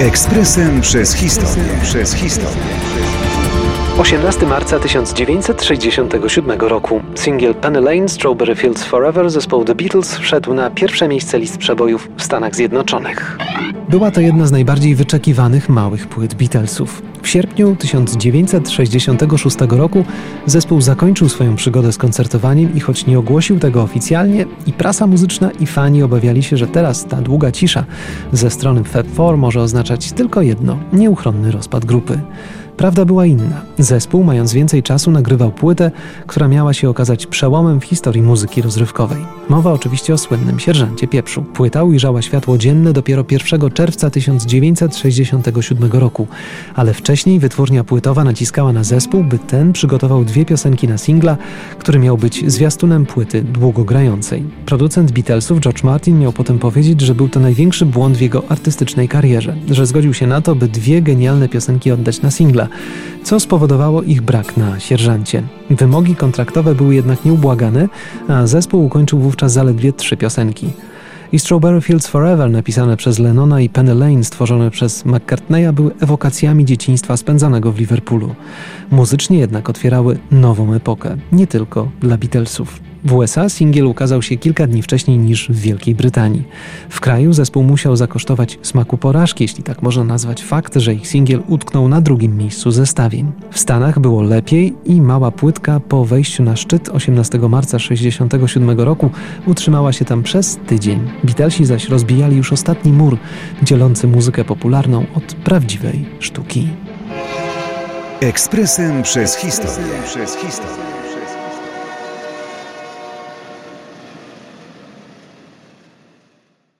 Ekspresem przez historię. Przez historię. 18 marca 1967 roku. Singiel Penny Lane Strawberry Fields Forever zespołu The Beatles wszedł na pierwsze miejsce list przebojów w Stanach Zjednoczonych. Była to jedna z najbardziej wyczekiwanych małych płyt Beatlesów. W sierpniu 1966 roku zespół zakończył swoją przygodę z koncertowaniem i choć nie ogłosił tego oficjalnie, i prasa muzyczna i fani obawiali się, że teraz ta długa cisza ze strony Fab Four może oznaczać tylko jedno nieuchronny rozpad grupy. Prawda była inna. Zespół, mając więcej czasu, nagrywał płytę, która miała się okazać przełomem w historii muzyki rozrywkowej. Mowa oczywiście o słynnym sierżancie pieprzu. Płyta ujrzała światło dzienne dopiero 1 czerwca 1967 roku, ale wcześniej wytwórnia płytowa naciskała na zespół, by ten przygotował dwie piosenki na singla, który miał być zwiastunem płyty długogrającej. Producent Beatlesów George Martin miał potem powiedzieć, że był to największy błąd w jego artystycznej karierze, że zgodził się na to, by dwie genialne piosenki oddać na singla, co spowodowało ich brak na sierżancie. Wymogi kontraktowe były jednak nieubłagane, a zespół ukończył wówczas zaledwie trzy piosenki. I Strawberry Fields Forever, napisane przez Lennona i Penny Lane, stworzone przez McCartneya, były ewokacjami dzieciństwa spędzanego w Liverpoolu. Muzycznie jednak otwierały nową epokę, nie tylko dla Beatlesów. W USA singiel ukazał się kilka dni wcześniej niż w Wielkiej Brytanii. W kraju zespół musiał zakosztować smaku porażki, jeśli tak można nazwać fakt, że ich singiel utknął na drugim miejscu zestawień. W Stanach było lepiej i mała płytka po wejściu na szczyt 18 marca 1967 roku utrzymała się tam przez tydzień. Beatlesi zaś rozbijali już ostatni mur dzielący muzykę popularną od prawdziwej sztuki. Ekspresem przez historię. Przez historię.